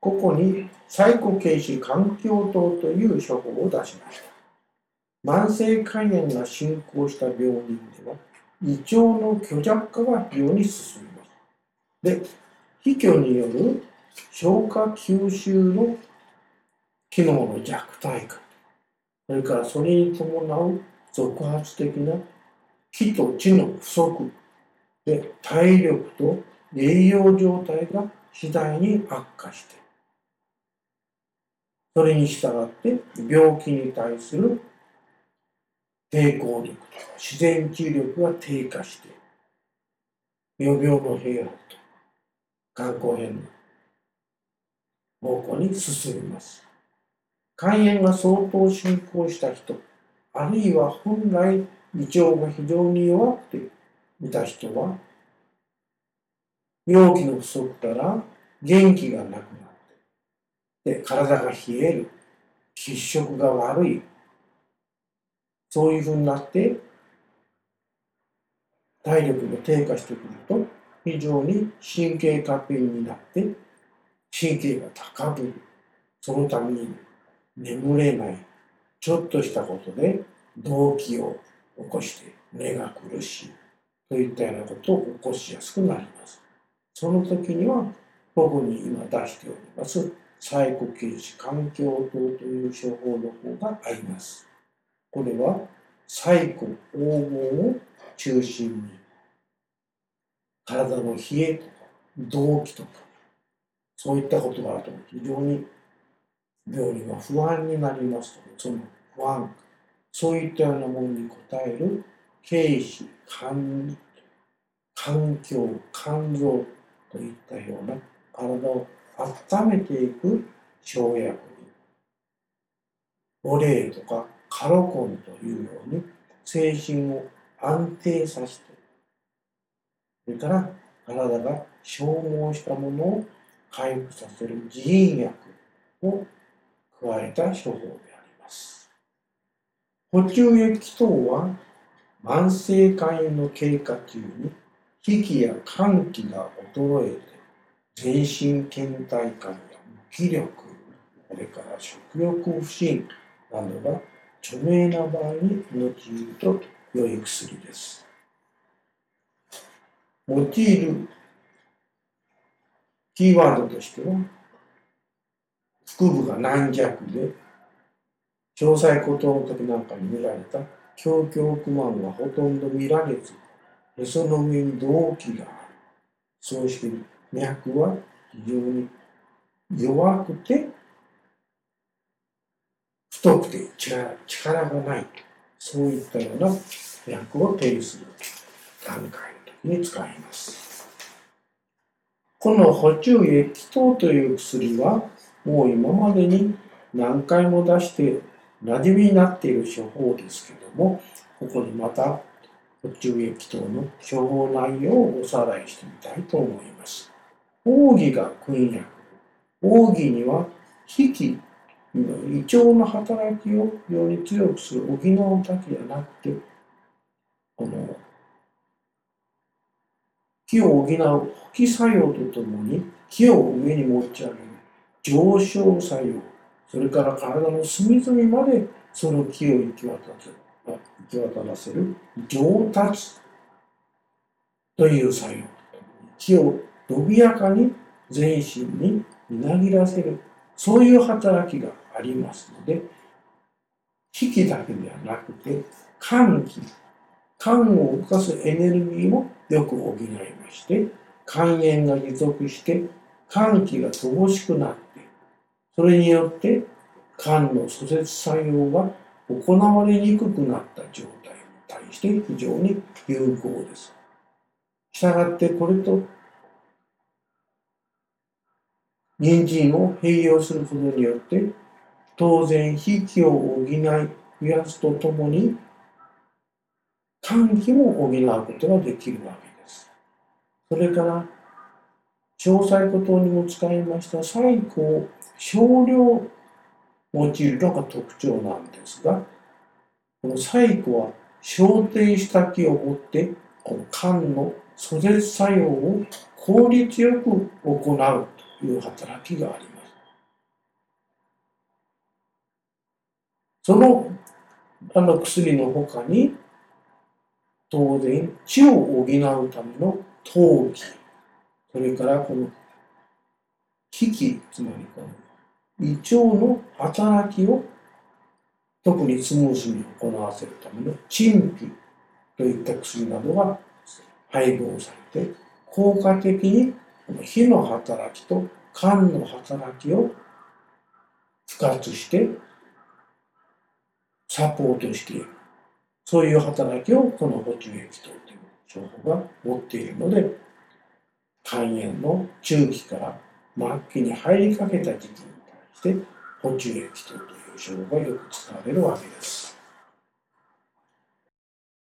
ここにサイコ軽視環境糖という処方を出しました。慢性肝炎が進行した病人では、胃腸の虚弱化が非常に進みます。で、非虚による消化吸収の機能の弱体化、それからそれに伴う続発的な気と知の不足で体力と栄養状態が次第に悪化しているそれに従って病気に対する抵抗力とか自然治癒力が低下して予病の平和と肝硬変の方向に進みます。肝炎が相当進行した人、あるいは本来胃腸が非常に弱くていた人は、病気の不足から元気がなくなって、で体が冷える、血色が悪い、そういうふうになって、体力が低下してくると、非常に神経過敏になって、神経が高ぶる。そのために眠れない。ちょっとしたことで動悸を起こして目が苦しい。といったようなことを起こしやすくなります。その時には、ここに今出しております、サイコ形視環境等という処方の方があります。これは、サイコ黄金を中心に、体の冷えとか、動悸とか、そういったことがあると非常に病人は不安になりますので、その不安、そういったようなものに応える軽視、環環境、肝臓といったような体を温めていく生薬に、オレーとかカロコンというように精神を安定させて、それから体が消耗したものを回復させる自因薬を加えた処方であります。補充液等は慢性肝炎の経過中に危機や肝気が衰えて全身倦怠感や無気力それから食欲不振などが著名な場合に用いると良い薬です。用いるキーワードとしては腹部が軟弱で、詳細孤島の時なんかに見られた胸胸不満がほとんど見られず、へその上に動悸がある。そうして脈は非常に弱くて、太くて力がない。そういったような脈を定義する段階の時に使います。この補充液糖という薬は、もう今までに何回も出して馴染みになっている処方ですけども、ここにまた補充液等の処方内容をおさらいしてみたいと思います。奥義が訓薬。奥義には、引き、胃腸の働きをより強くする補うだけじゃなくて、この気を補う補気作用とともに気を上に持ち上げる上昇作用、それから体の隅々までその気を行き渡せ行き渡らせる上達という作用。気を伸びやかに全身にみなぎらせる、そういう働きがありますので、引きだけではなくて、肝気、肝を動かすエネルギーもよく補いまして、肝炎が持続して肝気が乏しくなって、それによって肝の疎接作用が行われにくくなった状態に対して非常に有効です。したがってこれと人参を併用することによって当然非気を補い増やすとともに肝気も補うことができるわけです。それから詳細ことにも使いました最高少量用いるのが特徴なんですが、この細工は焦点した気を持って、この肝の疎絶作用を効率よく行ういう働きがあります。そのあの薬の他に当然血を補うための陶器それからこの危機つまりこの胃腸の働きを特にスムーズに行わせるための陳皮といった薬などが配合されて効果的に火の働きと肝の働きを復活してサポートしているそういう働きをこの補充液糖という情報が持っているので肝炎の中期から末期に入りかけた時期に対して補充液糖という情報がよく使われるわけです。